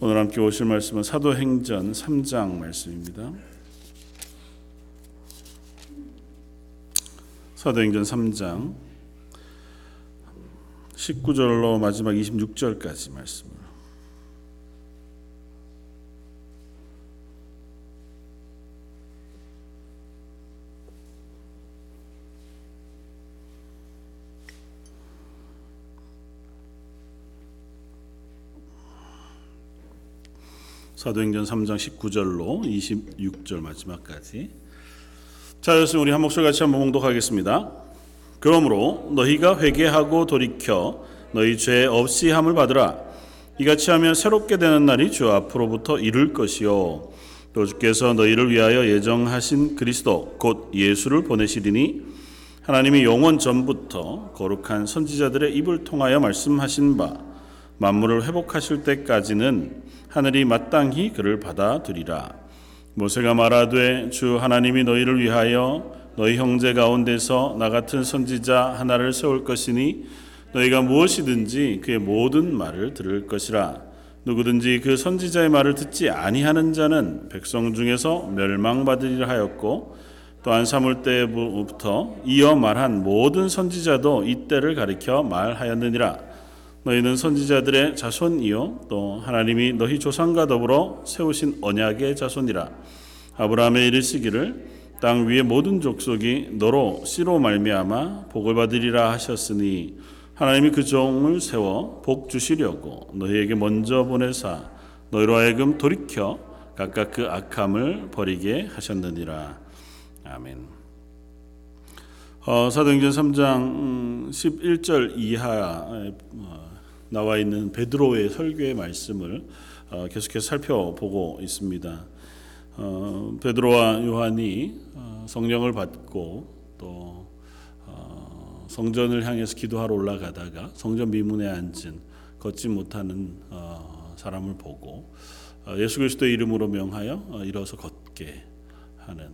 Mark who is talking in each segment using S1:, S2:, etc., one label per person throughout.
S1: 오늘 함께 오실 말씀은 사도행전 3장 말씀입니다. 사도행전 3장 19절로 마지막 26절까지 말씀을 사도행전 3장 19절로 26절 마지막까지 자, 여러분 우리 한 목소리 같이 한번 봉독하겠습니다. 그러므로 너희가 회개하고 돌이켜 너희 죄 없이 함을 받으라. 이같이 하면 새롭게 되는 날이 주 앞으로부터 이를 것이요 또 주께서 너희를 위하여 예정하신 그리스도 곧 예수를 보내시리니 하나님이 영원 전부터 거룩한 선지자들의 입을 통하여 말씀하신 바 만물을 회복하실 때까지는 하늘이 마땅히 그를 받아들이라. 모세가 말하되 주 하나님이 너희를 위하여 너희 형제 가운데서 나 같은 선지자 하나를 세울 것이니 너희가 무엇이든지 그의 모든 말을 들을 것이라. 누구든지 그 선지자의 말을 듣지 아니하는 자는 백성 중에서 멸망받으리라 하였고 또한 사물 때부터 이어 말한 모든 선지자도 이때를 가리켜 말하였느니라. 너희는 선지자들의 자손이요 또 하나님이 너희 조상과 더불어 세우신 언약의 자손이라 아브라함의 이르시기를 땅 위의 모든 족속이 너로 씨로 말미암아 복을 받으리라 하셨으니 하나님이 그 종을 세워 복 주시려고 너희에게 먼저 보내사 너희로 하여금 돌이켜 각각 그 악함을 버리게 하셨느니라 아멘. 어, 사도행전 3장 11절 이하 어, 나와 있는 베드로의 설교의 말씀을 어, 계속해서 살펴보고 있습니다. 어, 베드로와 요한이 어, 성령을 받고 또 성전을 향해서 기도하러 올라가다가 성전 미문에 앉은 걷지 못하는 사람을 보고 예수 그리스도의 이름으로 명하여 일어서 걷게 하는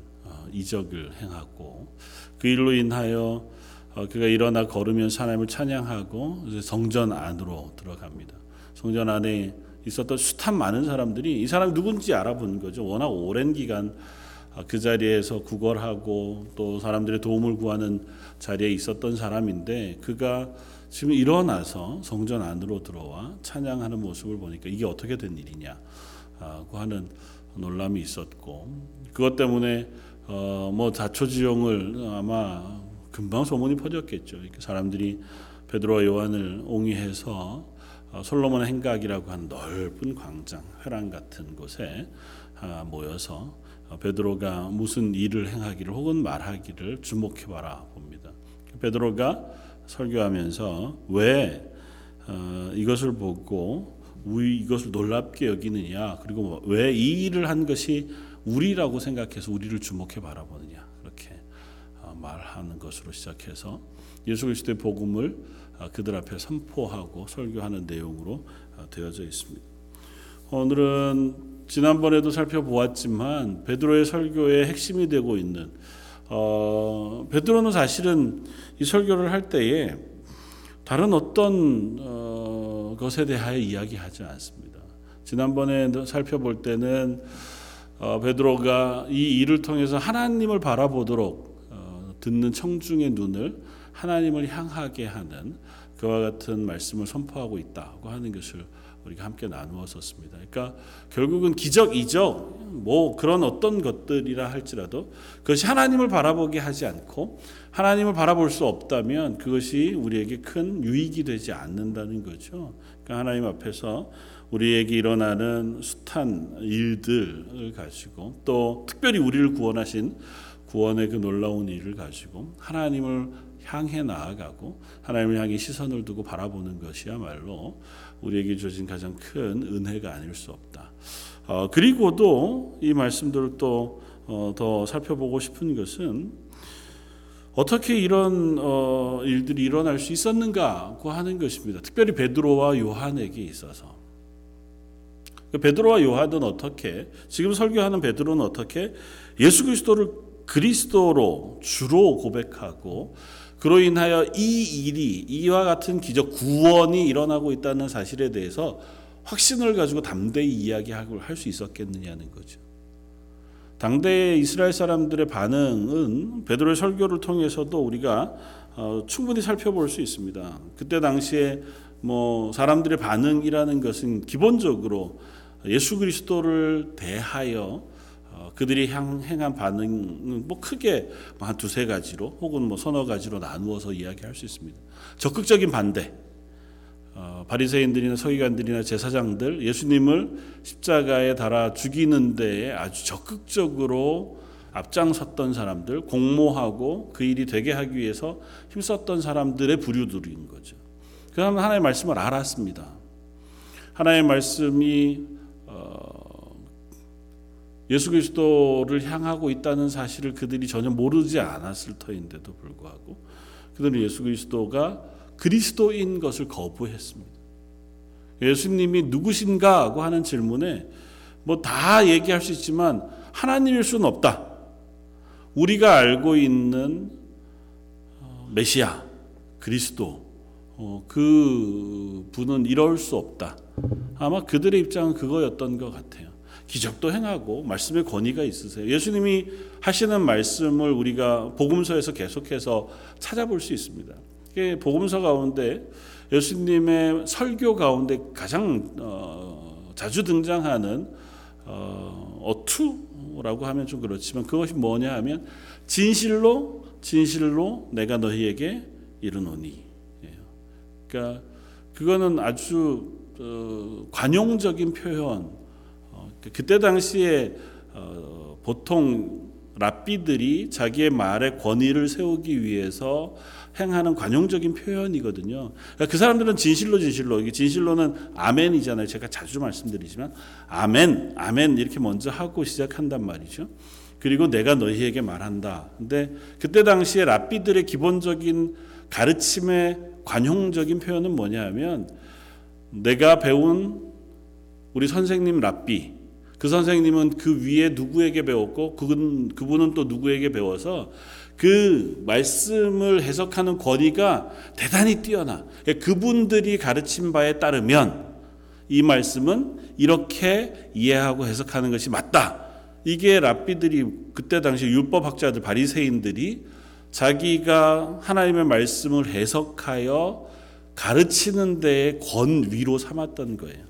S1: 이적을 행하고 그 일로 인하여 어, 그가 일어나 걸으면서 하나님을 찬양하고 성전 안으로 들어갑니다. 성전 안에 있었던 숱한 많은 사람들이 이 사람이 누군지 알아본 거죠. 워낙 오랜 기간 어, 그 자리에서 구걸하고 또 사람들의 도움을 구하는 자리에 있었던 사람인데 그가 지금 일어나서 성전 안으로 들어와 찬양하는 모습을 보니까 이게 어떻게 된 일이냐고 하는 놀람이 있었고 그것 때문에 어 뭐 자초지용을 아마 금방 소문이 퍼졌겠죠. 사람들이 베드로와 요한을 옹이해서 어, 솔로몬 행각이라고 한 넓은 광장, 회랑 같은 곳에 아, 모여서 어, 베드로가 무슨 일을 행하기를 혹은 말하기를 주목해 봐라 봅니다. 베드로가 설교하면서 왜 어, 이것을 보고 우리 이것을 놀랍게 여기느냐 그리고 뭐 왜이 일을 한 것이 우리라고 생각해서 우리를 주목해 바라보느냐 말하는 것으로 시작해서 예수 그리스도의 복음을 아, 그들 앞에 선포하고 설교하는 내용으로 아, 되어져 있습니다. 오늘은 지난번에도 살펴보았지만 베드로의 설교의 핵심이 되고 있는 어, 베드로는 사실은 이 설교를 할 때에 다른 어떤 어, 것에 대하여 이야기하지 않습니다. 지난번에 살펴볼 때는 어, 베드로가 이 일을 통해서 하나님을 바라보도록 듣는 청중의 눈을 하나님을 향하게 하는 그와 같은 말씀을 선포하고 있다고 하는 것을 우리가 함께 나누었었습니다. 그러니까 결국은 기적, 이적, 뭐 그런 어떤 것들이라 할지라도 그것이 하나님을 바라보게 하지 않고 하나님을 바라볼 수 없다면 그것이 우리에게 큰 유익이 되지 않는다는 거죠. 그러니까 하나님 앞에서 우리에게 일어나는 숱한 일들을 가지고 또 특별히 우리를 구원하신 구원의 그 놀라운 일을 가지고 하나님을 향해 나아가고 하나님을 향해 시선을 두고 바라보는 것이야말로 우리에게 주어진 가장 큰 은혜가 아닐 수 없다. 어, 그리고도 이 말씀들을 또더 어, 살펴보고 싶은 것은 어떻게 이런 어, 일들이 일어날 수 있었는가고 하는 것입니다. 특별히 베드로와 요한에게 있어서 그 베드로와 요한은 어떻게 지금 설교하는 베드로는 어떻게 예수 그리스도를 그리스도로 주로 고백하고 그로 인하여 이 일이 이와 같은 기적 구원이 일어나고 있다는 사실에 대해서 확신을 가지고 담대히 이야기하고 할 수 있었겠느냐는 거죠. 당대 이스라엘 사람들의 반응은 베드로의 설교를 통해서도 우리가 어, 충분히 살펴볼 수 있습니다. 그때 당시에 뭐 사람들의 반응이라는 것은 기본적으로 예수 그리스도를 대하여 어, 그들이 향, 행한 반응은 뭐 크게 한 두세 가지로 혹은 뭐 서너 가지로 나누어서 이야기할 수 있습니다. 적극적인 반대. 어, 바리새인들이나 서기관들이나 제사장들 예수님을 십자가에 달아 죽이는 데에 아주 적극적으로 앞장섰던 사람들, 공모하고 그 일이 되게 하기 위해서 힘썼던 사람들의 부류들인 거죠. 그러면 하나님의 말씀을 알았습니다. 하나님의 말씀이 어, 예수 그리스도를 향하고 있다는 사실을 그들이 전혀 모르지 않았을 터인데도 불구하고 그들은 예수 그리스도가 그리스도인 것을 거부했습니다. 예수님이 누구신가 하고 하는 질문에 뭐 다 얘기할 수 있지만 하나님일 수는 없다. 우리가 알고 있는 어, 메시아 그리스도 어, 그 분은 이럴 수 없다. 아마 그들의 입장은 그거였던 것 같아요. 기적도 행하고 말씀의 권위가 있으세요. 예수님이 하시는 말씀을 우리가 복음서에서 계속해서 찾아볼 수 있습니다. 복음서 가운데 예수님의 설교 가운데 가장 어, 자주 등장하는 어, 어투라고 하면 좀 그렇지만 그것이 뭐냐 하면 진실로 진실로 내가 너희에게 이르노니. 그러니까 그거는 아주 어, 관용적인 표현. 어, 그때 당시에 어, 보통 랍비들이 자기의 말에 권위를 세우기 위해서 행하는 관용적인 표현이거든요. 그러니까 그 사람들은 진실로 진실로 이게 진실로는 아멘이잖아요. 제가 자주 말씀드리지만 아멘, 아멘 이렇게 먼저 하고 시작한단 말이죠. 그리고 내가 너희에게 말한다. 근데 그때 당시에 랍비들의 기본적인 가르침의 관용적인 표현은 뭐냐면 내가 배운 우리 선생님 랍비 그 선생님은 그 위에 누구에게 배웠고 그분 그분은 또 누구에게 배워서 그 말씀을 해석하는 권위가 대단히 뛰어나. 그분들이 가르친 바에 따르면 이 말씀은 이렇게 이해하고 해석하는 것이 맞다. 이게 랍비들이 그때 당시 율법학자들 바리새인들이 자기가 하나님의 말씀을 해석하여 가르치는 데에 권위로 삼았던 거예요.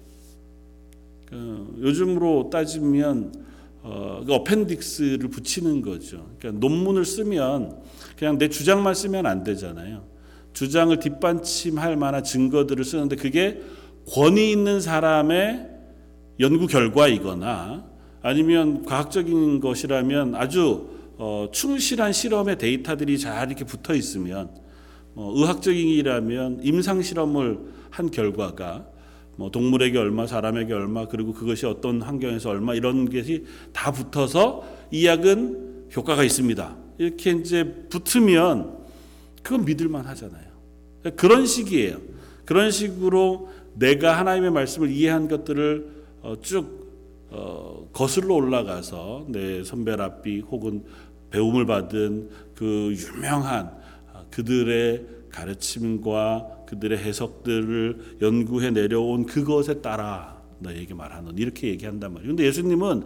S1: 그 요즘으로 따지면 어, 그 어펜딕스를 붙이는 거죠. 그러니까 논문을 쓰면 그냥 내 주장만 쓰면 안 되잖아요. 주장을 뒷받침할 만한 증거들을 쓰는데 그게 권위 있는 사람의 연구 결과이거나 아니면 과학적인 것이라면 아주 어, 충실한 실험의 데이터들이 잘 이렇게 붙어 있으면 어, 의학적인 일이라면 임상 실험을 한 결과가 뭐 동물에게 얼마, 사람에게 얼마, 그리고 그것이 어떤 환경에서 얼마 이런 것이 다 붙어서 이 약은 효과가 있습니다. 이렇게 이제 붙으면 그건 믿을만 하잖아요. 그런 식이에요. 그런 식으로 내가 하나님의 말씀을 이해한 것들을 어, 쭉 어, 거슬러 올라가서 내 선배 랍비 혹은 배움을 받은 그 유명한 아, 그들의 가르침과 그들의 해석들을 연구해 내려온 그것에 따라 너에게 말하는 이렇게 얘기한단 말이에요. 근데 예수님은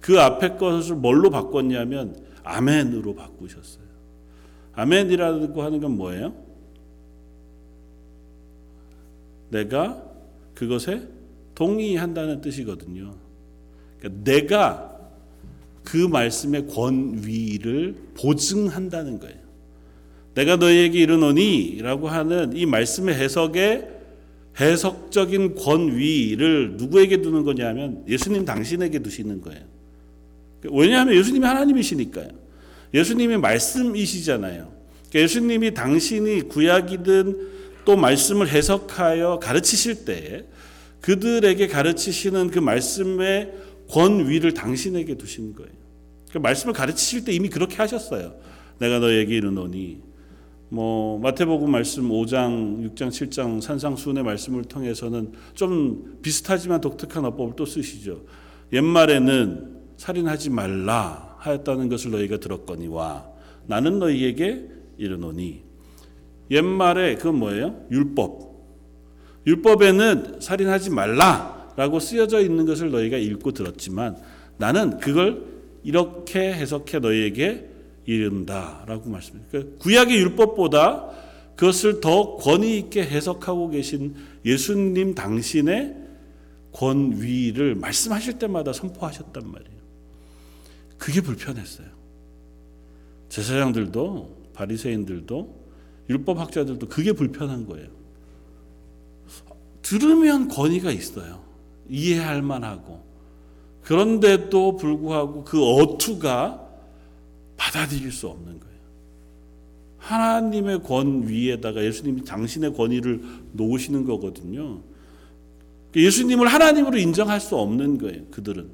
S1: 그 앞에 것을 뭘로 바꿨냐면 아멘으로 바꾸셨어요. 아멘이라고 하는 건 뭐예요? 내가 그것에 동의한다는 뜻이거든요. 그러니까 내가 그 말씀의 권위를 보증한다는 거예요. 내가 너희에게 이르노니라고 하는 이 말씀의 해석의 해석적인 권위를 누구에게 두는 거냐면 예수님 당신에게 두시는 거예요. 왜냐하면 예수님이 하나님이시니까요. 예수님이 말씀이시잖아요. 그러니까 예수님이 당신이 구약이든 또 말씀을 해석하여 가르치실 때 그들에게 가르치시는 그 말씀의 권위를 당신에게 두신 거예요. 그 말씀을 가르치실 때 이미 그렇게 하셨어요. 내가 너에게 이르노니 뭐 마태복음 말씀 5장, 6장, 7장 산상수훈의 말씀을 통해서는 좀 비슷하지만 독특한 어법을 또 쓰시죠. 옛말에는 살인하지 말라 하였다는 것을 너희가 들었거니와 나는 너희에게 이르노니 옛말에 그건 뭐예요? 율법. 율법에는 살인하지 말라 라고 쓰여져 있는 것을 너희가 읽고 들었지만 나는 그걸 이렇게 해석해 너희에게 이른다라고 말씀합니다. 그러니까 구약의 율법보다 그것을 더 권위 있게 해석하고 계신 예수님 당신의 권위를 말씀하실 때마다 선포하셨단 말이에요. 그게 불편했어요. 제사장들도 바리새인들도 율법학자들도 그게 불편한 거예요. 들으면 권위가 있어요. 이해할 만하고 그런데도 불구하고 그 어투가 받아들일 수 없는 거예요. 하나님의 권 위에다가 예수님이 당신의 권위를 놓으시는 거거든요. 예수님을 하나님으로 인정할 수 없는 거예요. 그들은.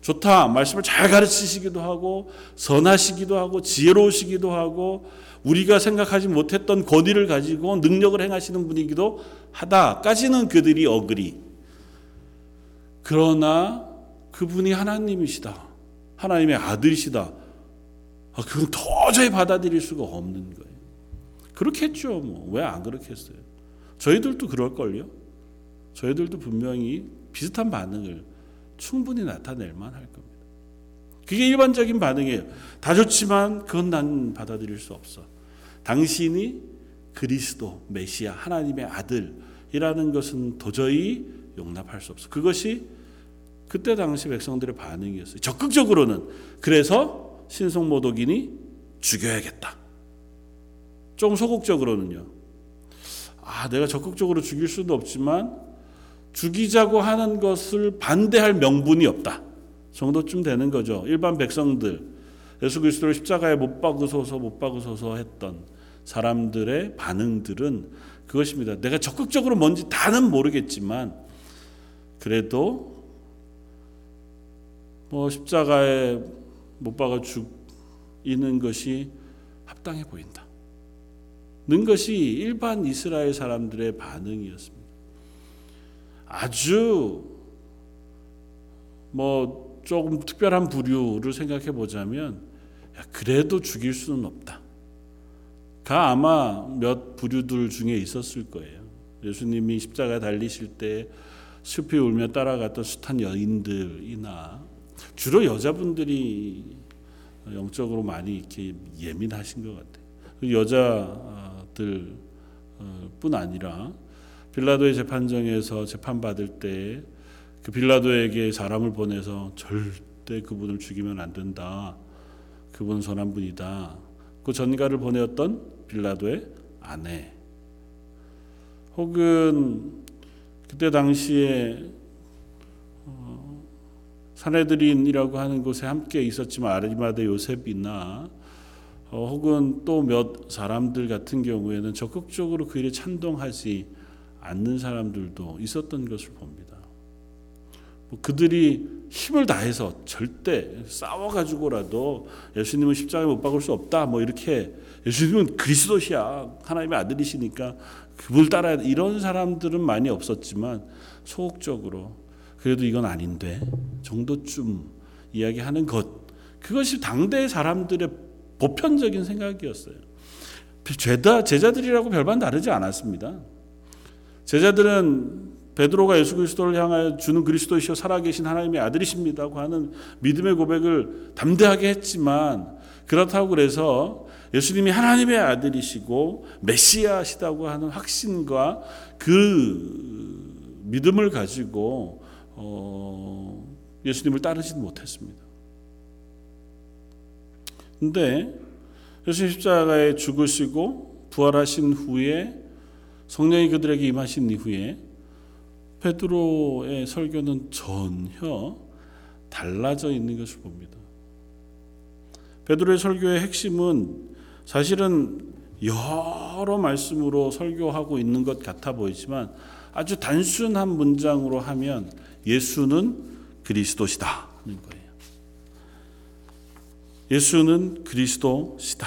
S1: 좋다. 말씀을 잘 가르치시기도 하고 선하시기도 하고 지혜로우시기도 하고 우리가 생각하지 못했던 권위를 가지고 능력을 행하시는 분이기도 하다까지는 그들이 어그리. 그러나 그분이 하나님이시다. 하나님의 아들이시다. 아, 그건 도저히 받아들일 수가 없는 거예요. 그렇게 했죠. 뭐. 왜 안 그렇게 했어요? 저희들도 그럴걸요? 저희들도 분명히 비슷한 반응을 충분히 나타낼 만할 겁니다. 그게 일반적인 반응이에요. 다 좋지만 그건 난 받아들일 수 없어. 당신이 그리스도, 메시아, 하나님의 아들이라는 것은 도저히 용납할 수 없어. 그것이 그때 당시 백성들의 반응이었어요. 적극적으로는 그래서 신성모독인이 죽여야겠다. 좀 소극적으로는요. 아, 내가 적극적으로 죽일 수도 없지만 죽이자고 하는 것을 반대할 명분이 없다. 정도쯤 되는 거죠. 일반 백성들 예수 그리스도를 십자가에 못 박으소서 못 박으소서 했던 사람들의 반응들은 그것입니다. 내가 적극적으로 뭔지 다는 모르겠지만 그래도 뭐 십자가에 못 박아 죽이는 것이 합당해 보인다. 는 것이 일반 이스라엘 사람들의 반응이었습니다. 아주 뭐 조금 특별한 부류를 생각해 보자면 그래도 죽일 수는 없다. 가 아마 몇 부류들 중에 있었을 거예요. 예수님이 십자가 달리실 때 숲이 울며 따라갔던 숱한 여인들이나 주로 여자분들이 영적으로 많이 이렇게 예민하신 것 같아요. 여자들 뿐 아니라 빌라도의 재판정에서 재판 받을 때 그 빌라도에게 사람을 보내서 절대 그분을 죽이면 안 된다. 그분 선한 분이다. 그 전가를 보내었던 빌라도의 아내. 혹은 그때 당시에 어, 사내들인이라고 하는 곳에 함께 있었지만 아리마대 요셉이나 어, 혹은 또 몇 사람들 같은 경우에는 적극적으로 그 일에 찬동하지 않는 사람들도 있었던 것을 봅니다. 뭐 그들이 힘을 다해서 절대 싸워가지고라도 예수님은 십자가에 못 박을 수 없다. 뭐 이렇게 예수님은 그리스도시야 하나님의 아들이시니까 그분을 따라야 이런 사람들은 많이 없었지만 소극적으로 그래도 이건 아닌데 정도쯤 이야기하는 것 그것이 당대의 사람들의 보편적인 생각이었어요. 죄다 제자들이라고 별반 다르지 않았습니다. 제자들은 베드로가 예수 그리스도를 향하여 주는 그리스도이시여 살아계신 하나님의 아들이십니다고 하는 믿음의 고백을 담대하게 했지만 그렇다고 그래서 예수님이 하나님의 아들이시고 메시아시다고 하는 확신과 그 믿음을 가지고 어 예수님을 따르지는 못했습니다. 근데 예수님 십자가에 죽으시고 부활하신 후에 성령이 그들에게 임하신 이후에 베드로의 설교는 전혀 달라져 있는 것을 봅니다. 베드로의 설교의 핵심은 사실은 여러 말씀으로 설교하고 있는 것 같아 보이지만 아주 단순한 문장으로 하면 예수는 그리스도시다 는 거예요. 예수는 그리스도시다.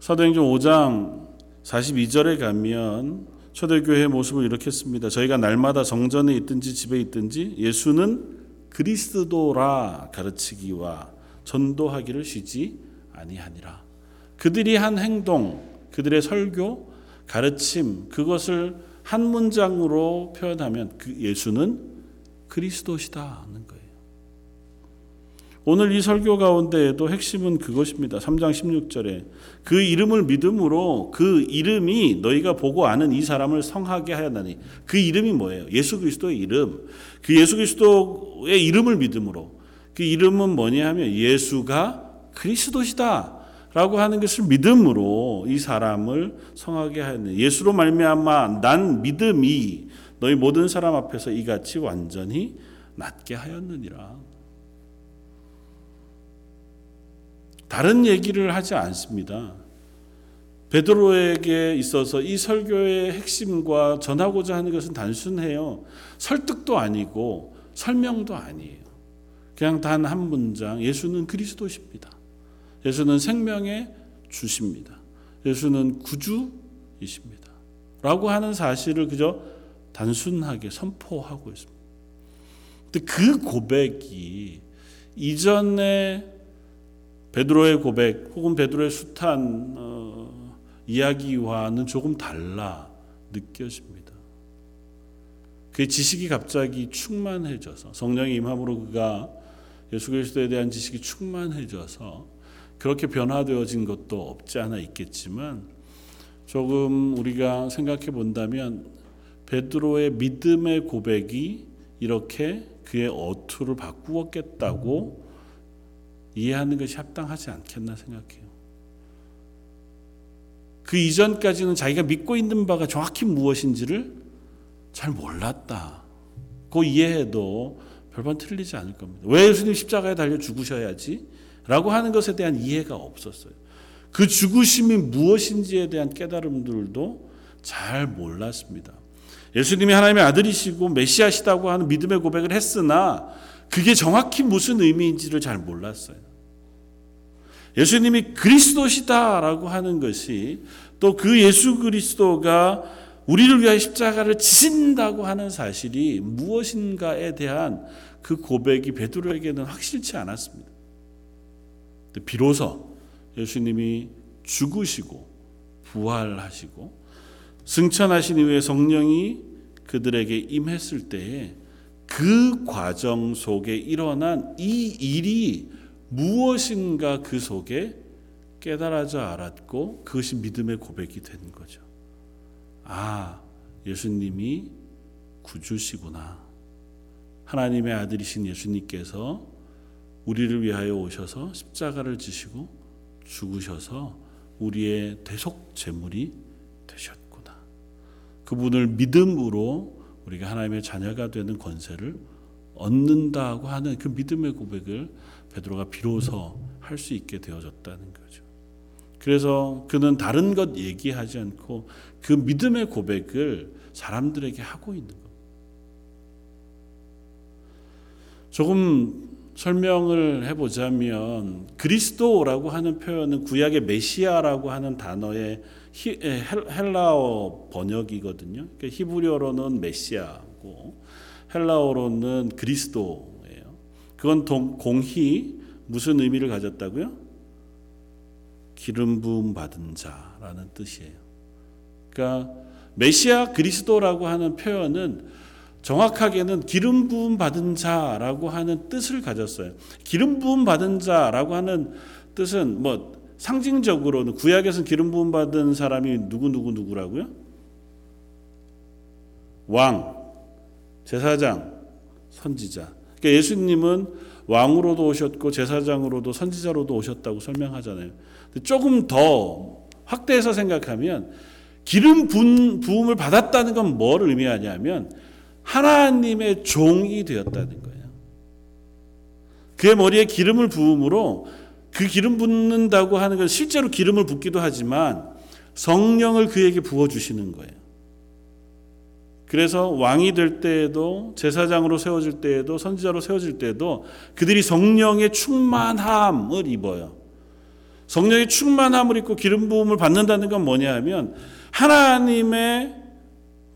S1: 사도행전 5장 42절에 가면 초대교회의 모습을 이렇게 씁니다. 저희가 날마다 정전에 있든지 집에 있든지 예수는 그리스도라 가르치기와 전도하기를 쉬지 아니하니라. 그들이 한 행동, 그들의 설교, 가르침, 그것을 한 문장으로 표현하면 그 예수는 그리스도시다는 거예요. 오늘 이 설교 가운데에도 핵심은 그것입니다. 3장 16절에 그 이름을 믿음으로 그 이름이 너희가 보고 아는 이 사람을 성하게 하였나니 그 이름이 뭐예요? 예수 그리스도의 이름. 그 예수 그리스도의 이름을 믿음으로 그 이름은 뭐냐 하면 예수가 그리스도시다. 라고 하는 것을 믿음으로 이 사람을 성하게 하였네. 예수로 말미암아 난 믿음이 너희 모든 사람 앞에서 이같이 완전히 낫게 하였느니라. 다른 얘기를 하지 않습니다. 베드로에게 있어서 이 설교의 핵심과 전하고자 하는 것은 단순해요. 설득도 아니고 설명도 아니에요. 그냥 단 한 문장 예수는 그리스도십니다. 예수는 생명의 주십니다. 예수는 구주이십니다. 라고 하는 사실을 그저 단순하게 선포하고 있습니다. 근데 그 고백이 이전에 베드로의 고백 혹은 베드로의 숱한 어, 이야기와는 조금 달라 느껴집니다. 그의 지식이 갑자기 충만해져서 성령의 임함으로 그가 예수 그리스도에 대한 지식이 충만해져서 그렇게 변화되어진 것도 없지 않아 있겠지만 조금 우리가 생각해 본다면 베드로의 믿음의 고백이 이렇게 그의 어투를 바꾸었겠다고 이해하는 것이 합당하지 않겠나 생각해요. 그 이전까지는 자기가 믿고 있는 바가 정확히 무엇인지를 잘 몰랐다. 그 이해해도 별반 틀리지 않을 겁니다. 왜 예수님 십자가에 달려 죽으셔야지? 라고 하는 것에 대한 이해가 없었어요. 그 죽으심이 무엇인지에 대한 깨달음들도 잘 몰랐습니다. 예수님이 하나님의 아들이시고 메시아시다고 하는 믿음의 고백을 했으나 그게 정확히 무슨 의미인지를 잘 몰랐어요. 예수님이 그리스도시다라고 하는 것이 또 그 예수 그리스도가 우리를 위하여 십자가를 지신다고 하는 사실이 무엇인가에 대한 그 고백이 베드로에게는 확실치 않았습니다. 비로소 예수님이 죽으시고 부활하시고 승천하신 이후에 성령이 그들에게 임했을 때에 그 과정 속에 일어난 이 일이 무엇인가 그 속에 깨달아져 알았고 그것이 믿음의 고백이 된 거죠. 아, 예수님이 구주시구나. 하나님의 아들이신 예수님께서 우리를 위하여 오셔서 십자가를 지시고 죽으셔서 우리의 대속 제물이 되셨구나. 그분을 믿음으로 우리가 하나님의 자녀가 되는 권세를 얻는다고 하는 그 믿음의 고백을 베드로가 비로소 할 수 있게 되어졌다는 거죠. 그래서 그는 다른 것 얘기하지 않고 그 믿음의 고백을 사람들에게 하고 있는 겁니다. 조금 설명을 해보자면 그리스도라고 하는 표현은 구약의 메시아라고 하는 단어의 헬라어 번역이거든요. 그러니까 히브리어로는 메시아고 헬라어로는 그리스도예요. 그건 공히 무슨 의미를 가졌다고요? 기름 부음 받은 자라는 뜻이에요. 그러니까 메시아 그리스도라고 하는 표현은 정확하게는 기름 부음 받은 자라고 하는 뜻을 가졌어요. 기름 부음 받은 자라고 하는 뜻은 뭐 상징적으로는 구약에서는 기름 부음 받은 사람이 누구 누구 누구라고요? 왕, 제사장, 선지자. 그러니까 예수님은 왕으로도 오셨고 제사장으로도 선지자로도 오셨다고 설명하잖아요. 조금 더 확대해서 생각하면 기름 부음을 받았다는 건 뭘 의미하냐면 하나님의 종이 되었다는 거예요. 그의 머리에 기름을 부음으로 그 기름 붓는다고 하는 건 실제로 기름을 붓기도 하지만 성령을 그에게 부어 주시는 거예요. 그래서 왕이 될 때에도 제사장으로 세워질 때에도 선지자로 세워질 때에도 그들이 성령의 충만함을 입어요. 성령의 충만함을 입고 기름 부음을 받는다는 건 뭐냐 하면 하나님의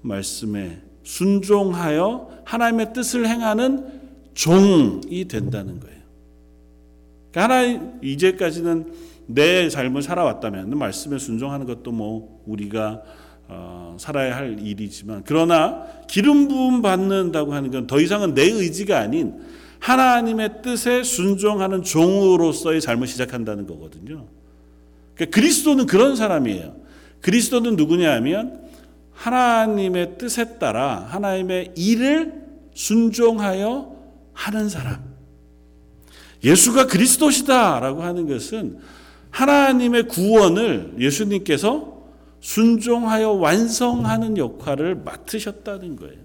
S1: 말씀에 순종하여 하나님의 뜻을 행하는 종이 된다는 거예요. 그러니까 하나님 이제까지는 내 삶을 살아왔다면 말씀에 순종하는 것도 뭐 우리가 어, 살아야 할 일이지만 그러나 기름 부음 받는다고 하는 건 더 이상은 내 의지가 아닌 하나님의 뜻에 순종하는 종으로서의 삶을 시작한다는 거거든요. 그러니까 그리스도는 그런 사람이에요. 그리스도는 누구냐 하면 하나님의 뜻에 따라 하나님의 일을 순종하여 하는 사람. 예수가 그리스도시다라고 하는 것은 하나님의 구원을 예수님께서 순종하여 완성하는 역할을 맡으셨다는 거예요.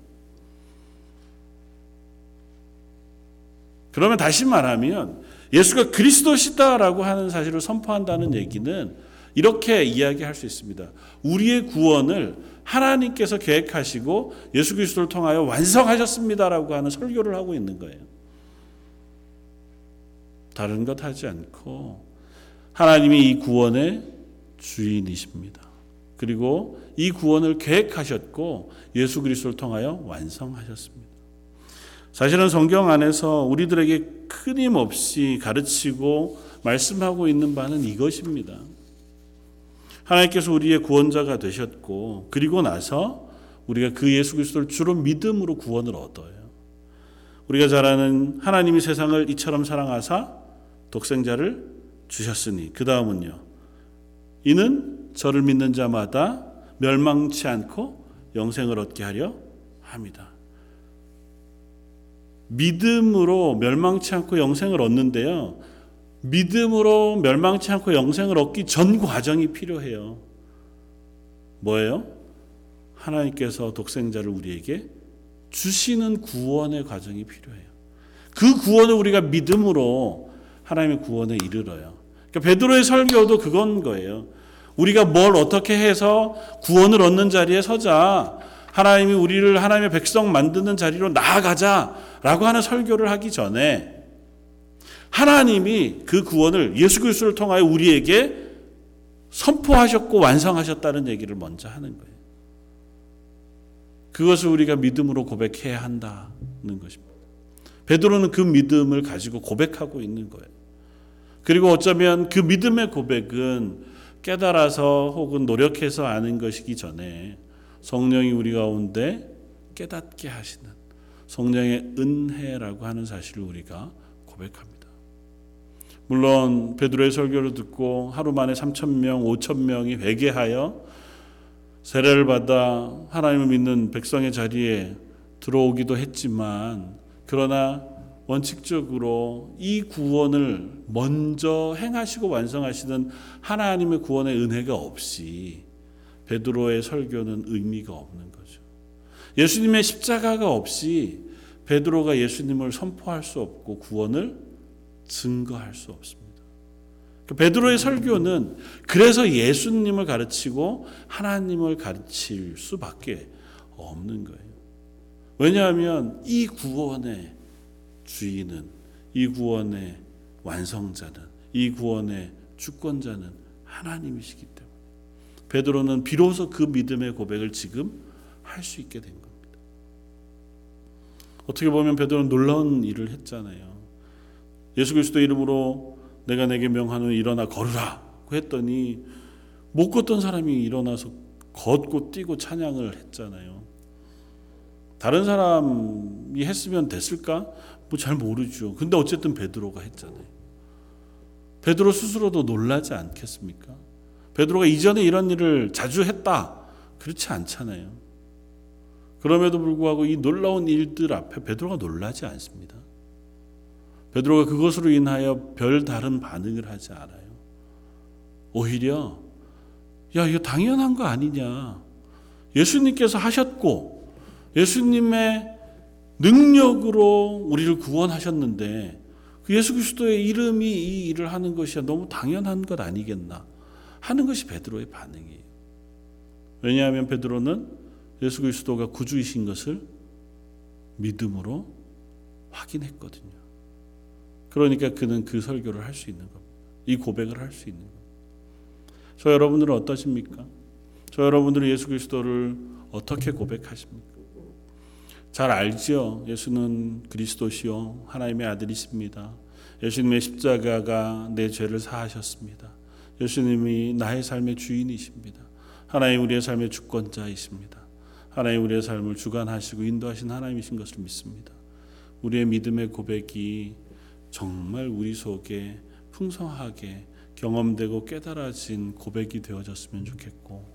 S1: 그러면 다시 말하면 예수가 그리스도시다라고 하는 사실을 선포한다는 얘기는 이렇게 이야기할 수 있습니다. 우리의 구원을 하나님께서 계획하시고 예수 그리스도를 통하여 완성하셨습니다라고 하는 설교를 하고 있는 거예요. 다른 것 하지 않고 하나님이 이 구원의 주인이십니다. 그리고 이 구원을 계획하셨고 예수 그리스도를 통하여 완성하셨습니다. 사실은 성경 안에서 우리들에게 끊임없이 가르치고 말씀하고 있는 바는 이것입니다. 하나님께서 우리의 구원자가 되셨고 그리고 나서 우리가 그 예수 그리스도를 주로 믿음으로 구원을 얻어요. 우리가 잘 아는 하나님이 세상을 이처럼 사랑하사 독생자를 주셨으니 그 다음은요. 이는 저를 믿는 자마다 멸망치 않고 영생을 얻게 하려 합니다. 믿음으로 멸망치 않고 영생을 얻는데요. 믿음으로 멸망치 않고 영생을 얻기 전 과정이 필요해요. 뭐예요? 하나님께서 독생자를 우리에게 주시는 구원의 과정이 필요해요. 그 구원을 우리가 믿음으로 하나님의 구원에 이르러요. 그러니까 베드로의 설교도 그건 거예요. 우리가 뭘 어떻게 해서 구원을 얻는 자리에 서자. 하나님이 우리를 하나님의 백성 만드는 자리로 나아가자라고 하는 설교를 하기 전에 하나님이 그 구원을 예수 그리스도를 통하여 우리에게 선포하셨고 완성하셨다는 얘기를 먼저 하는 거예요. 그것을 우리가 믿음으로 고백해야 한다는 것입니다. 베드로는 그 믿음을 가지고 고백하고 있는 거예요. 그리고 어쩌면 그 믿음의 고백은 깨달아서 혹은 노력해서 아는 것이기 전에 성령이 우리 가운데 깨닫게 하시는 성령의 은혜라고 하는 사실을 우리가 고백합니다. 물론 베드로의 설교를 듣고 하루 만에 3천 명, 5천 명이 회개하여 세례를 받아 하나님을 믿는 백성의 자리에 들어오기도 했지만 그러나 원칙적으로 이 구원을 먼저 행하시고 완성하시는 하나님의 구원의 은혜가 없이 베드로의 설교는 의미가 없는 거죠. 예수님의 십자가가 없이 베드로가 예수님을 선포할 수 없고 구원을 증거할 수 없습니다. 그 베드로의 설교는 그래서 예수님을 가르치고 하나님을 가르칠 수밖에 없는 거예요. 왜냐하면 이 구원의 주인은 이 구원의 완성자는 이 구원의 주권자는 하나님이시기 때문에 베드로는 비로소 그 믿음의 고백을 지금 할 수 있게 된 겁니다. 어떻게 보면 베드로는 놀라운 일을 했잖아요. 예수 그리스도 이름으로 내가 내게 명하는 일어나 걸으라고 했더니 못 걷던 사람이 일어나서 걷고 뛰고 찬양을 했잖아요. 다른 사람이 했으면 됐을까? 뭐 잘 모르죠. 근데 어쨌든 베드로가 했잖아요. 베드로 스스로도 놀라지 않겠습니까? 베드로가 이전에 이런 일을 자주 했다. 그렇지 않잖아요. 그럼에도 불구하고 이 놀라운 일들 앞에 베드로가 놀라지 않습니다. 베드로가 그것으로 인하여 별 다른 반응을 하지 않아요. 오히려 야 이거 당연한 거 아니냐. 예수님께서 하셨고 예수님의 능력으로 우리를 구원하셨는데 그 예수 그리스도의 이름이 이 일을 하는 것이 너무 당연한 것 아니겠나 하는 것이 베드로의 반응이에요. 왜냐하면 베드로는 예수 그리스도가 구주이신 것을 믿음으로 확인했거든요. 그러니까 그는 그 설교를 할 수 있는 겁니다. 이 고백을 할 수 있는 겁니다. 저 여러분들은 어떠십니까? 저 여러분들은 예수 그리스도를 어떻게 고백하십니까? 잘 알죠. 예수는 그리스도시요 하나님의 아들이십니다. 예수님의 십자가가 내 죄를 사하셨습니다. 예수님이 나의 삶의 주인이십니다. 하나님 우리의 삶의 주권자이십니다. 하나님 우리의 삶을 주관하시고 인도하신 하나님이신 것을 믿습니다. 우리의 믿음의 고백이 정말 우리 속에 풍성하게 경험되고 깨달아진 고백이 되어졌으면 좋겠고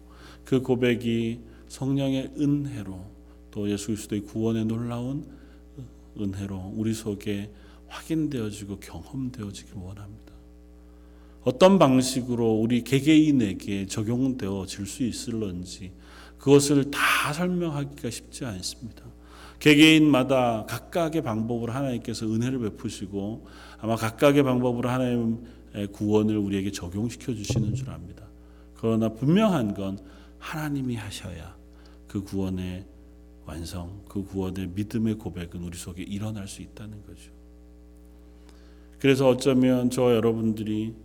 S1: 그 고백이 성령의 은혜로 또 예수 그리스도의 구원의 놀라운 은혜로 우리 속에 확인되어지고 경험되어지길 원합니다. 어떤 방식으로 우리 개개인에게 적용되어질 수 있을런지 그것을 다 설명하기가 쉽지 않습니다. 개개인마다 각각의 방법으로 하나님께서 은혜를 베푸시고 아마 각각의 방법으로 하나님의 구원을 우리에게 적용시켜 주시는 줄 압니다. 그러나 분명한 건 하나님이 하셔야 그 구원의 완성, 그 구원의 믿음의 고백은 우리 속에 일어날 수 있다는 거죠. 그래서 어쩌면 저 여러분들이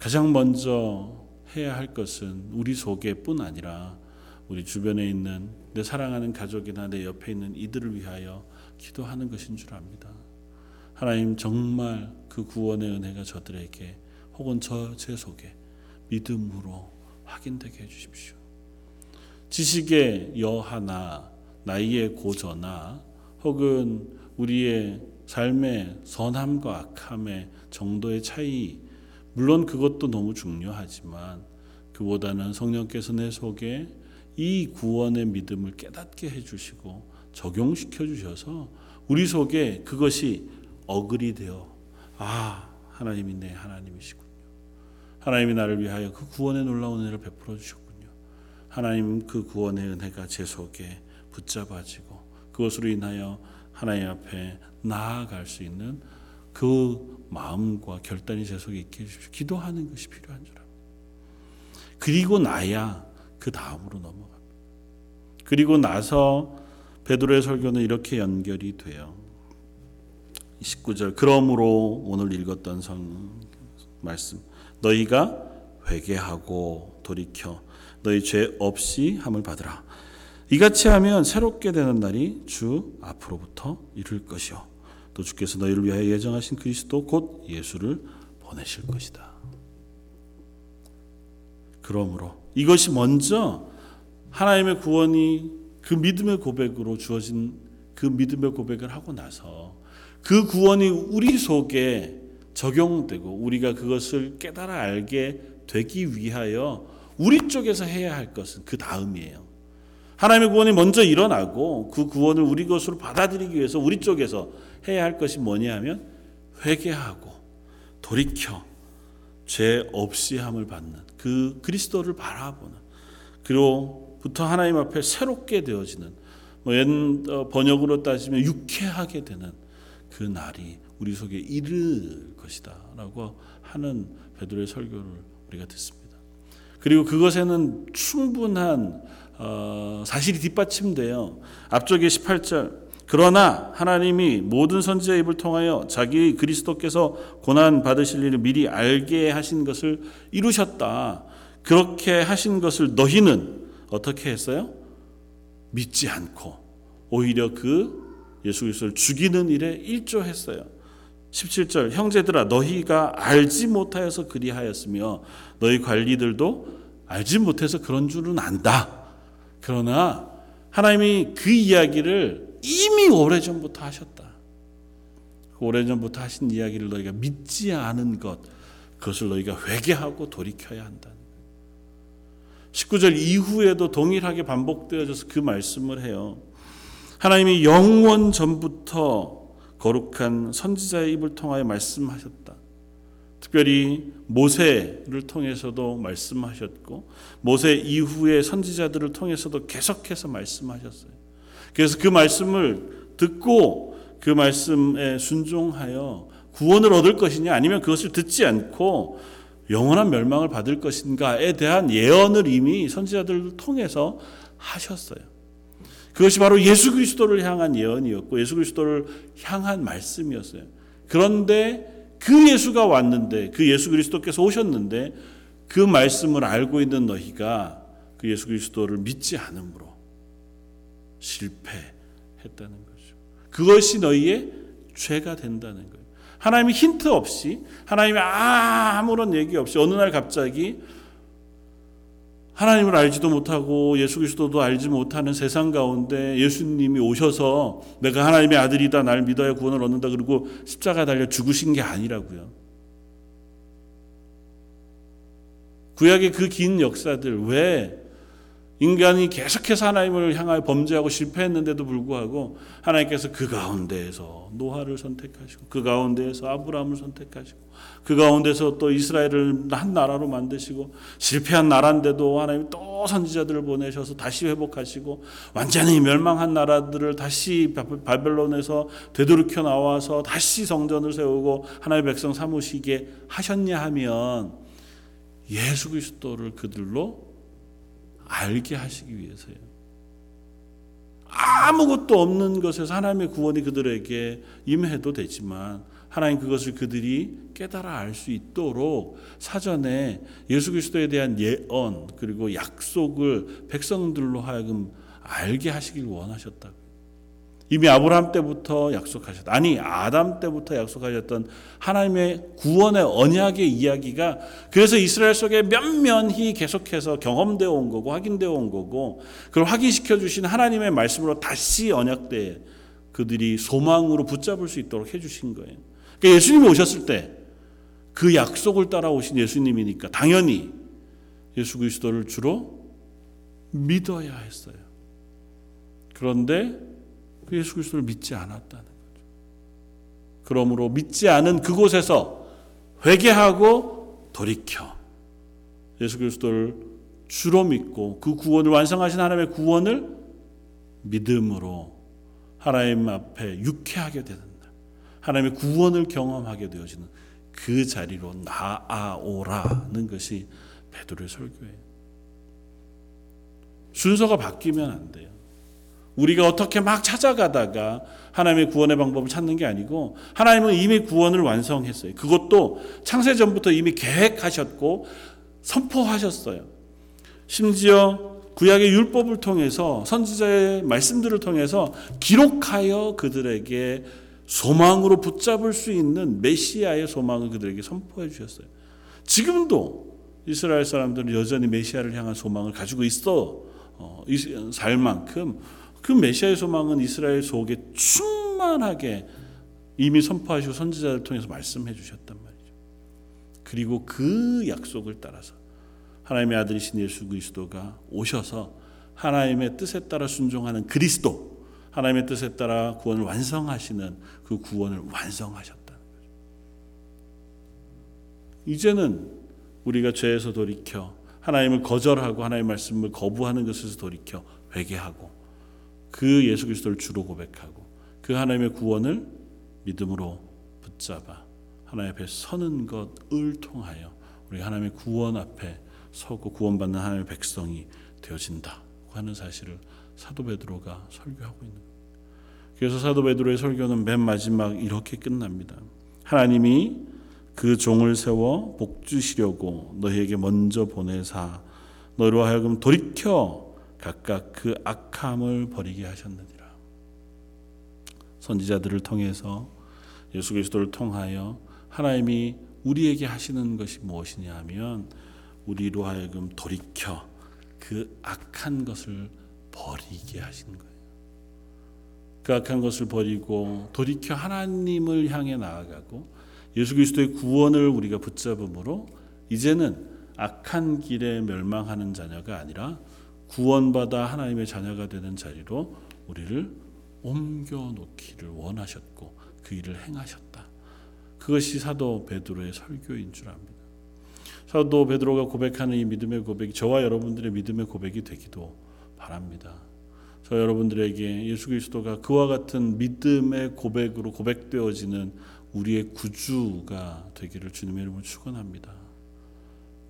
S1: 가장 먼저 해야 할 것은 우리 속에뿐 아니라 우리 주변에 있는 내 사랑하는 가족이나 내 옆에 있는 이들을 위하여 기도하는 것인 줄 압니다. 하나님 정말 그 구원의 은혜가 저들에게 혹은 저 제 속에 믿음으로 확인되게 해 주십시오. 지식의 여하나 나이의 고저나 혹은 우리의 삶의 선함과 악함의 정도의 차이 물론 그것도 너무 중요하지만 그보다는 성령께서 내 속에 이 구원의 믿음을 깨닫게 해주시고 적용시켜 주셔서 우리 속에 그것이 어글이 되어 아 하나님이 내 하나님이시군요. 하나님이 나를 위하여 그 구원의 놀라운 은혜를 베풀어 주셨군요. 하나님 그 구원의 은혜가 제 속에 붙잡아지고 그것으로 인하여 하나님 앞에 나아갈 수 있는 그 마음과 결단이 제 속에 있게 해주십시오. 기도하는 것이 필요한 줄 압니다. 그리고 나야 그 다음으로 넘어갑니다. 그리고 나서 베드로의 설교는 이렇게 연결이 돼요. 19절 그러므로 오늘 읽었던 성 말씀 너희가 회개하고 돌이켜 너희 죄 없이 함을 받으라. 이같이 하면 새롭게 되는 날이 주 앞으로부터 이룰 것이요 또 주께서 너희를 위하여 예정하신 그리스도 곧 예수를 보내실 것이다. 그러므로 이것이 먼저 하나님의 구원이 그 믿음의 고백으로 주어진 그 믿음의 고백을 하고 나서 그 구원이 우리 속에 적용되고 우리가 그것을 깨달아 알게 되기 위하여 우리 쪽에서 해야 할 것은 그 다음이에요. 하나님의 구원이 먼저 일어나고 그 구원을 우리 것으로 받아들이기 위해서 우리 쪽에서 해야 할 것이 뭐냐 하면 회개하고 돌이켜 죄 없이 함을 받는 그 그리스도를 바라보는 그리고부터 하나님 앞에 새롭게 되어지는 뭐옛 어, 번역으로 따지면 유쾌하게 되는 그 날이 우리 속에 이를 것이다라고 하는 베드로의 설교를 우리가 듣습니다. 그리고 그것에는 충분한 어, 사실이 뒷받침돼요. 앞쪽에 18절 그러나 하나님이 모든 선지자 입을 통하여 자기 그리스도께서 고난 받으실 일을 미리 알게 하신 것을 이루셨다. 그렇게 하신 것을 너희는 어떻게 했어요? 믿지 않고 오히려 그 예수 그리스도를 죽이는 일에 일조했어요. 17절 형제들아 너희가 알지 못하여서 그리하였으며 너희 관리들도 알지 못해서 그런 줄은 안다. 그러나 하나님이 그 이야기를 이미 오래전부터 하셨다. 그 오래전부터 하신 이야기를 너희가 믿지 않은 것, 그것을 너희가 회개하고 돌이켜야 한다. 19절 이후에도 동일하게 반복되어져서 그 말씀을 해요. 하나님이 영원 전부터 거룩한 선지자의 입을 통하여 말씀하셨다. 특별히 모세를 통해서도 말씀하셨고 모세 이후의 선지자들을 통해서도 계속해서 말씀하셨어요. 그래서 그 말씀을 듣고 그 말씀에 순종하여 구원을 얻을 것이냐 아니면 그것을 듣지 않고 영원한 멸망을 받을 것인가에 대한 예언을 이미 선지자들을 통해서 하셨어요. 그것이 바로 예수 그리스도를 향한 예언이었고 예수 그리스도를 향한 말씀이었어요. 그런데 그 예수가 왔는데 그 예수 그리스도께서 오셨는데 그 말씀을 알고 있는 너희가 그 예수 그리스도를 믿지 않으므로 실패했다는 거죠. 그것이 너희의 죄가 된다는 거예요. 하나님이 힌트 없이 하나님이 아무런 얘기 없이 어느 날 갑자기 하나님을 알지도 못하고 예수 그리스도도 알지 못하는 세상 가운데 예수님이 오셔서 내가 하나님의 아들이다 날 믿어야 구원을 얻는다 그리고 십자가 달려 죽으신 게 아니라고요. 구약의 그 긴 역사들 왜 인간이 계속해서 하나님을 향하여 범죄하고 실패했는데도 불구하고 하나님께서 그 가운데에서 노아를 선택하시고 그 가운데에서 아브라함을 선택하시고 그 가운데서 또 이스라엘을 한 나라로 만드시고 실패한 나라인데도 하나님 또 선지자들을 보내셔서 다시 회복하시고 완전히 멸망한 나라들을 다시 바벨론에서 되돌이켜 나와서 다시 성전을 세우고 하나님의 백성 삼으시게 하셨냐 하면 예수 그리스도를 그들로 알게 하시기 위해서요. 아무것도 없는 것에서 하나님의 구원이 그들에게 임해도 되지만 하나님 그것을 그들이 깨달아 알 수 있도록 사전에 예수 그리스도에 대한 예언 그리고 약속을 백성들로 하여금 알게 하시길 원하셨다고. 이미 아브라함 때부터 약속하셨다. 아니 아담 때부터 약속하셨던 하나님의 구원의 언약의 이야기가 그래서 이스라엘 속에 면면히 계속해서 경험되어 온 거고 확인되어 온 거고 그걸 확인시켜 주신 하나님의 말씀으로 다시 언약대 그들이 소망으로 붙잡을 수 있도록 해 주신 거예요. 그러니까 예수님이 오셨을 때 그 약속을 따라오신 예수님이니까 당연히 예수 그리스도를 주로 믿어야 했어요. 그런데 그 예수 그리스도를 믿지 않았다는 거죠. 그러므로 믿지 않은 그곳에서 회개하고 돌이켜 예수 그리스도를 주로 믿고 그 구원을 완성하신 하나님의 구원을 믿음으로 하나님 앞에 유쾌하게 되는 하나님의 구원을 경험하게 되어지는 그 자리로 나아오라는 것이 베드로의 설교예요. 순서가 바뀌면 안 돼요. 우리가 어떻게 막 찾아가다가 하나님의 구원의 방법을 찾는 게 아니고 하나님은 이미 구원을 완성했어요. 그것도 창세전부터 이미 계획하셨고 선포하셨어요. 심지어 구약의 율법을 통해서 선지자의 말씀들을 통해서 기록하여 그들에게 소망으로 붙잡을 수 있는 메시아의 소망을 그들에게 선포해 주셨어요. 지금도 이스라엘 사람들은 여전히 메시아를 향한 소망을 가지고 있어 어, 살 만큼 그 메시아의 소망은 이스라엘 속에 충만하게 이미 선포하시고 선지자를 통해서 말씀해 주셨단 말이죠. 그리고 그 약속을 따라서 하나님의 아들이신 예수 그리스도가 오셔서 하나님의 뜻에 따라 순종하는 그리스도, 하나님의 뜻에 따라 구원을 완성하시는 그 구원을 완성하셨다는 거죠. 이제는 우리가 죄에서 돌이켜 하나님을 거절하고 하나님의 말씀을 거부하는 것에서 돌이켜 회개하고 그 예수 그리스도를 주로 고백하고 그 하나님의 구원을 믿음으로 붙잡아 하나님 앞에 서는 것을 통하여 우리 하나님의 구원 앞에 서고 구원받는 하나님의 백성이 되어진다 하는 사실을 사도 베드로가 설교하고 있는 거예요. 그래서 사도 베드로의 설교는 맨 마지막 이렇게 끝납니다. 하나님이 그 종을 세워 복 주시려고 너희에게 먼저 보내사 너희로 하여금 돌이켜 각각 그 악함을 버리게 하셨느니라. 선지자들을 통해서 예수 그리스도를 통하여 하나님이 우리에게 하시는 것이 무엇이냐 하면 우리로 하여금 돌이켜 그 악한 것을 버리게 하신 거예요. 그 악한 것을 버리고 돌이켜 하나님을 향해 나아가고 예수 그리스도의 구원을 우리가 붙잡음으로 이제는 악한 길에 멸망하는 자녀가 아니라 구원받아 하나님의 자녀가 되는 자리로 우리를 옮겨 놓기를 원하셨고 그 일을 행하셨다. 그것이 사도 베드로의 설교인 줄 압니다. 사도 베드로가 고백하는 이 믿음의 고백이 저와 여러분들의 믿음의 고백이 되기도 바랍니다. 저 여러분들에게 예수 그리스도가 그와 같은 믿음의 고백으로 고백되어지는 우리의 구주가 되기를 주님의 이름으로 축원합니다.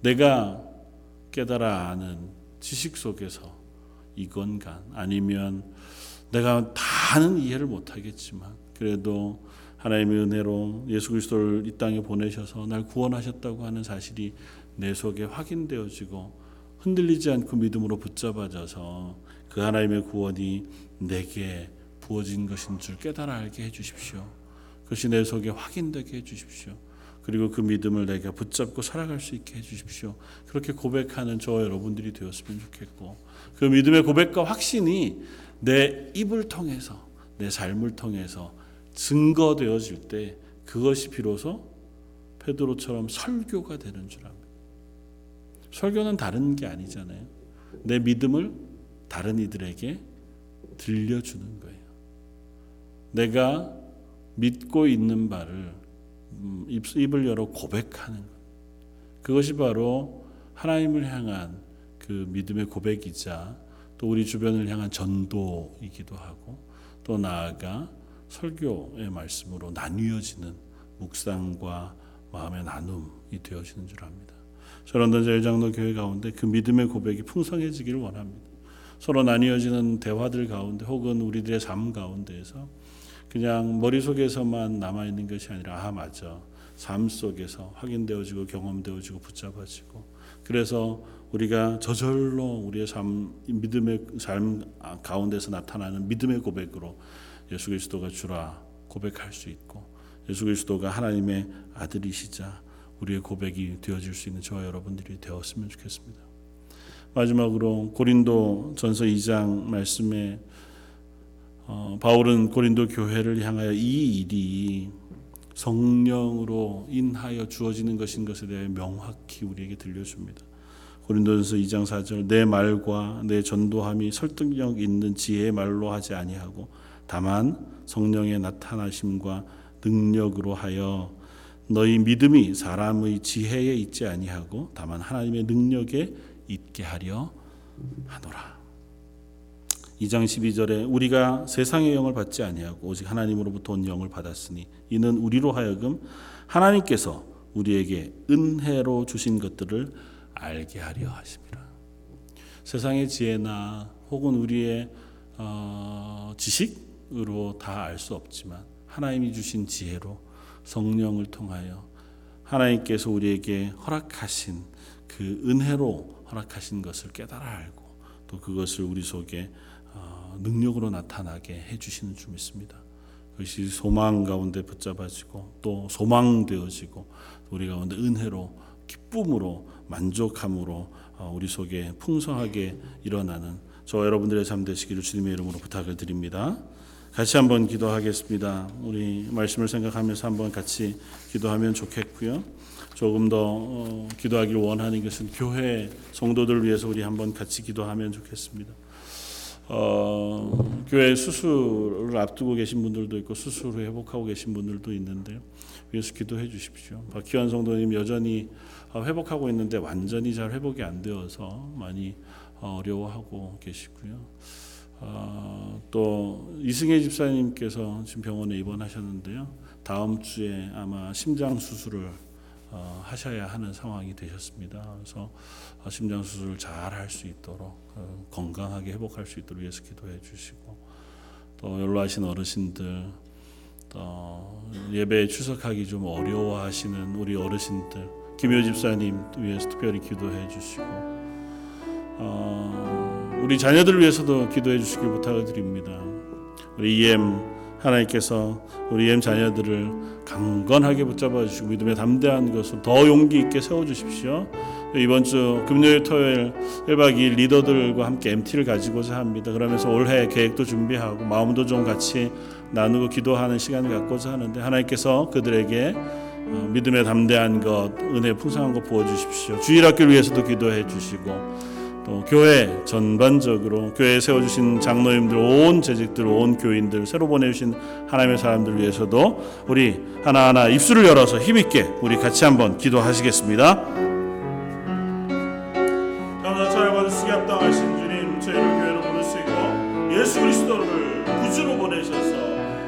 S1: 내가 깨달아 아는 지식 속에서 이건간 아니면 내가 다는 이해를 못하겠지만 그래도 하나님의 은혜로 예수 그리스도를 이 땅에 보내셔서 날 구원하셨다고 하는 사실이 내 속에 확인되어지고 흔들리지 않고 믿음으로 붙잡아져서 그 하나님의 구원이 내게 부어진 것인 줄 깨달아 알게 해 주십시오. 그것이 내 속에 확인되게 해 주십시오. 그리고 그 믿음을 내가 붙잡고 살아갈 수 있게 해주십시오. 그렇게 고백하는 저 여러분들이 되었으면 좋겠고 그 믿음의 고백과 확신이 내 입을 통해서 내 삶을 통해서 증거되어질 때 그것이 비로소 베드로처럼 설교가 되는 줄 압니다. 설교는 다른 게 아니잖아요. 내 믿음을 다른 이들에게 들려주는 거예요. 내가 믿고 있는 바를 음, 입을 열어 고백하는 것. 그것이 바로 하나님을 향한 그 믿음의 고백이자 또 우리 주변을 향한 전도이기도 하고 또 나아가 설교의 말씀으로 나뉘어지는 묵상과 마음의 나눔이 되어지는 줄 압니다. 저런던 제일장로 교회 가운데 그 믿음의 고백이 풍성해지기를 원합니다. 서로 나뉘어지는 대화들 가운데 혹은 우리들의 삶 가운데에서 그냥 머릿속에서만 남아 있는 것이 아니라 아 맞아. 삶 속에서 확인되어지고 경험되어지고 붙잡아지고 그래서 우리가 저절로 우리의 삶 믿음의 삶 가운데서 나타나는 믿음의 고백으로 예수 그리스도가 주라 고백할 수 있고 예수 그리스도가 하나님의 아들이시자 우리의 고백이 되어질 수 있는 저와 여러분들이 되었으면 좋겠습니다. 마지막으로 고린도 전서 2장 말씀에 어, 바울은 고린도 교회를 향하여 이 일이 성령으로 인하여 주어지는 것인 것에 대해 명확히 우리에게 들려줍니다. 고린도전서 2장 4절 내 말과 내 전도함이 설득력 있는 지혜의 말로 하지 아니하고 다만 성령의 나타나심과 능력으로 하여 너희 믿음이 사람의 지혜에 있지 아니하고 다만 하나님의 능력에 있게 하려 하노라. 2장 12절에 우리가 세상의 영을 받지 아니하고 오직 하나님으로부터 온 영을 받았으니 이는 우리로 하여금 하나님께서 우리에게 은혜로 주신 것들을 알게 하려 하심이라. 세상의 지혜나 혹은 우리의 어, 지식으로 다 알 수 없지만 하나님이 주신 지혜로 성령을 통하여 하나님께서 우리에게 허락하신 그 은혜로 허락하신 것을 깨달아 알고 또 그것을 우리 속에 어, 능력으로 나타나게 해주시는 줄 믿습니다. 그것이 소망 가운데 붙잡아지고 또 소망되어지고 우리 가운데 은혜로 기쁨으로 만족함으로 어, 우리 속에 풍성하게 일어나는 저 여러분들의 삶 되시기를 주님의 이름으로 부탁을 드립니다. 같이 한번 기도하겠습니다. 우리 말씀을 생각하면서 한번 같이 기도하면 좋겠고요. 조금 더 어, 기도하기를 원하는 것은 교회 성도들 위해서 우리 한번 같이 기도하면 좋겠습니다. 어, 교회 수술을 앞두고 계신 분들도 있고 수술 후 회복하고 계신 분들도 있는데요. 위해서 기도해 주십시오. 박희환 성도님 여전히 어, 회복하고 있는데 완전히 잘 회복이 안 되어서 많이 어려워하고 계시고요. 어, 또 이승혜 집사님께서 지금 병원에 입원하셨는데요. 다음 주에 아마 심장 수술을 어, 하셔야 하는 상황이 되셨습니다. 그래서 어, 심장 수술을 잘할 수 있도록 어, 건강하게 회복할 수 있도록 위해서 기도해 주시고 또 연로하신 어르신들 또 예배에 출석하기 좀 어려워하시는 우리 어르신들 김효 집사님 위해서 특별히 기도해 주시고 어, 우리 자녀들 위해서도 기도해 주시길 부탁을 드립니다. 우리 EM 하나님께서 우리 EM 자녀들을 강건하게 붙잡아 주시고 믿음에 담대한 것을 더 용기 있게 세워 주십시오. 이번 주 금요일 토요일 1박 2일 리더들과 함께 MT를 가지고자 합니다. 그러면서 올해 계획도 준비하고 마음도 좀 같이 나누고 기도하는 시간을 갖고자 하는데 하나님께서 그들에게 어, 믿음에 담대한 것, 은혜 풍성한 것 부어 주십시오. 주일 학교를 위해서도 기도해 주시고 또 교회 전반적으로 교회에 세워주신 장로님들, 온 재직들, 온 교인들, 새로 보내주신 하나님의 사람들 위해서도 우리 하나하나 입술을 열어서 힘있게 우리 같이 한번 기도하시겠습니다. 예수 그리스도를 구주로 보내셔서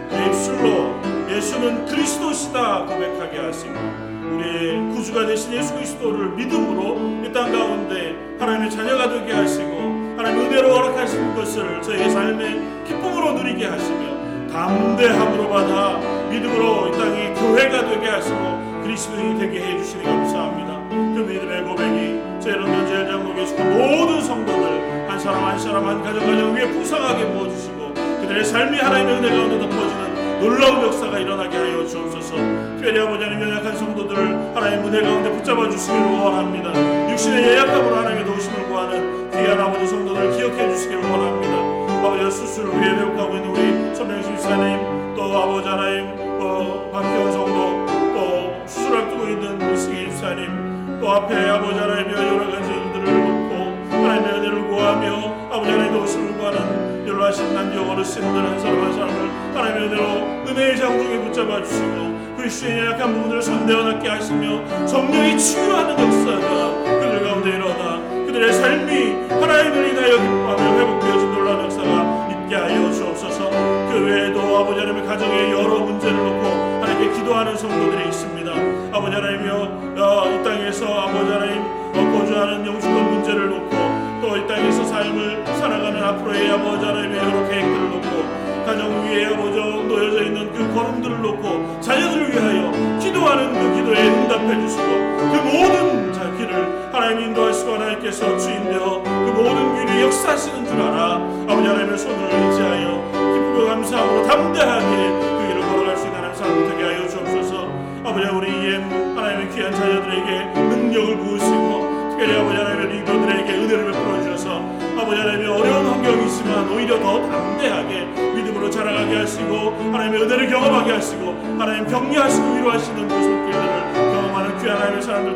S1: 그 입술로 예수는 그리스도시다 고백하게 하시고 우리의 구주가 되신 예수 그리스도를 믿음으로 이 땅 가운데 하나님의 자녀가 되게 하시고 하나님 은혜로 허락하시는 것을 저희의 삶의 기쁨으로 누리게 하시며 담대함으로 받아 믿음으로 이 땅이 교회가 되게 하시고 그리스도인이 되게 해주시니 감사합니다. 그 믿음의 고백이 제 런던 제일 장로 계시고 모든 성도들 한 사람 한 사람 한 가정 가정 위에 풍성하게 부어주시고 그들의 삶이 하나님의 은혜 가운데 덮어지는 놀라운 역사가 일어나게 하여 주옵소서. 특별히 아버지 하나님 연약한 성도들을 하나님 무대 가운데 붙잡아 주시기를 원합니다. 육신의 예약함으로 하나님의 도우심을 구하는 귀한 아버지 성도들을 기억해 주시기를 원합니다. 아버지 수술을 위해 회복하고 있는 우리 선명신 집사님 또 아버지 하나님 어, 박혜원 성도 또 수술 앞두고 있는 이승희 집사님 또 앞에 아버지 하나님의 여러 가지 일들을 놓고 하나님의 은혜를 구하며 아버지 하나님 도우심을 구하는 연로하신 남녀 어르신들 한 사람 한 사람을 하나님의 은혜로 은혜의 장중에 붙잡아 주시고 그리스도의 약한 부분들을 선대어납게 하시며 성령이 치유하는 역사가 그들 가운데 일어나 그들의 삶이 하나님을 인하여 기뻐하며 회복되어진 놀라운 역사가 있게 하여 주옵소서. 그 외에도 아버지 하나님의 가정의 여러 문제를 놓고 하나님께 기도하는 성도들이 있습니다. 아버지 하나님이여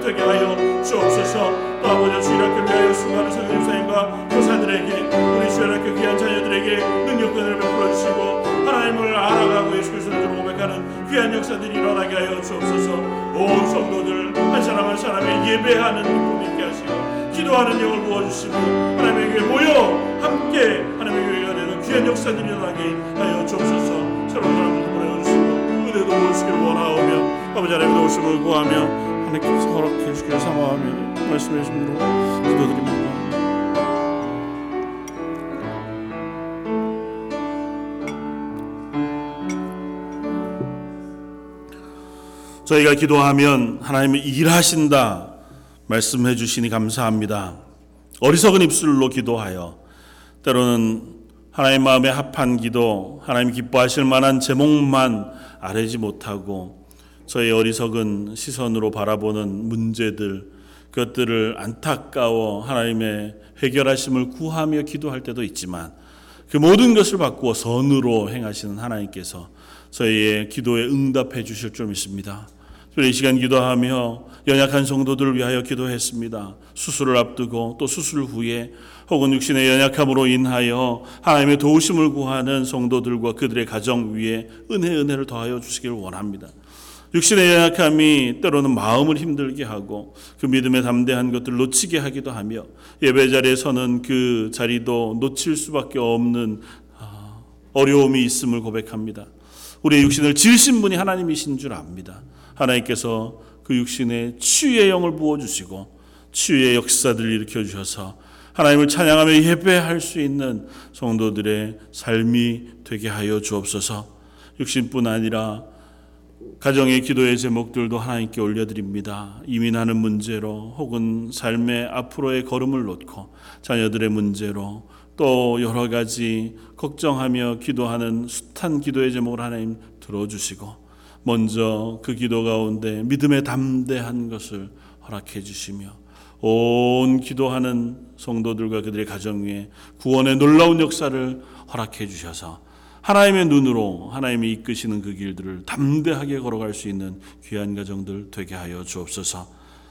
S1: 되게 하여 주옵소서. 또 아버지 주일학교를 위하여 수고하는 선생님사님과 교사들에게 우리 주일학교 귀한 자녀들에게 은혜를 베풀어 주시고 하나님을 알아가고 예수 그리스도를 고백하는 귀한 역사들이 일어나게 하여 주옵소서. 온 성도들 한 사람 한 사람의 예배하는 기쁨 있게 하시고 기도하는 영을 부어주시고 하나님의 교회 모여 함께 하나님의 교회가 되는 귀한 역사들이 일어나게 하여 주옵소서. 새로운 사람들 보내주시고 은혜도 부어주시기를 원하오며 아버지 하나님의 도우심을 구하며 하나님께서 허락해 주시기를 사모하며 말씀해 주심으로 기도드립니다 저희가 기도하면 하나님이 일하신다 말씀해 주시니 감사합니다. 어리석은 입술로 기도하여 때로는 하나님 마음에 합한 기도, 하나님 기뻐하실 만한 제목만 아뢰지 못하고 저희 어리석은 시선으로 바라보는 문제들, 그것들을 안타까워 하나님의 해결하심을 구하며 기도할 때도 있지만 그 모든 것을 바꾸어 선으로 행하시는 하나님께서 저희의 기도에 응답해 주실 줄 믿습니다. 이 시간 기도하며 연약한 성도들을 위하여 기도했습니다. 수술을 앞두고 또 수술 후에 혹은 육신의 연약함으로 인하여 하나님의 도우심을 구하는 성도들과 그들의 가정 위에 은혜 은혜를 더하여 주시기를 원합니다. 육신의 연약함이 때로는 마음을 힘들게 하고 그 믿음에 담대한 것들을 놓치게 하기도 하며 예배 자리에서는 그 자리도 놓칠 수밖에 없는 아, 어려움이 있음을 고백합니다. 우리의 육신을 지으신 분이 하나님이신 줄 압니다. 하나님께서 그 육신에 치유의 영을 부어 주시고 치유의 역사들을 일으켜 주셔서 하나님을 찬양하며 예배할 수 있는 성도들의 삶이 되게 하여 주옵소서. 육신뿐 아니라 가정의 기도의 제목들도 하나님께 올려드립니다. 이민하는 문제로 혹은 삶의 앞으로의 걸음을 놓고 자녀들의 문제로 또 여러 가지 걱정하며 기도하는 숱한 기도의 제목을 하나님 들어주시고 먼저 그 기도 가운데 믿음의 담대한 것을 허락해 주시며 온 기도하는 성도들과 그들의 가정 위에 구원의 놀라운 역사를 허락해 주셔서 하나님의 눈으로 하나님이 이끄시는 그 길들을 담대하게 걸어갈 수 있는 귀한 가정들 되게 하여 주옵소서.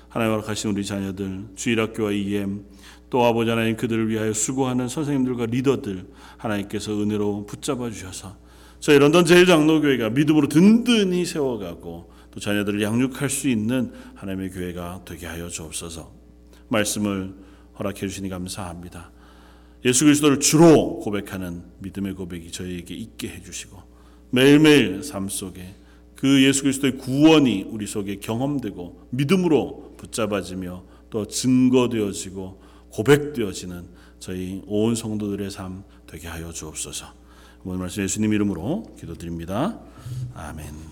S1: 하나님 허락하신 우리 자녀들 주일학교와 EM 또 아버지 하나님 그들을 위하여 수고하는 선생님들과 리더들 하나님께서 은혜로 붙잡아 주셔서 저희 런던 제일장로교회가 믿음으로 든든히 세워가고 또 자녀들을 양육할 수 있는 하나님의 교회가 되게 하여 주옵소서. 말씀을 허락해 주시니 감사합니다. 예수 그리스도를 주로 고백하는 믿음의 고백이 저희에게 있게 해 주시고 매일매일 삶 속에 그 예수 그리스도의 구원이 우리 속에 경험되고 믿음으로 붙잡아지며 또 증거되어지고 고백되어지는 저희 온 성도들의 삶 되게 하여 주옵소서. 오늘 말씀 예수님 이름으로 기도드립니다. 아멘.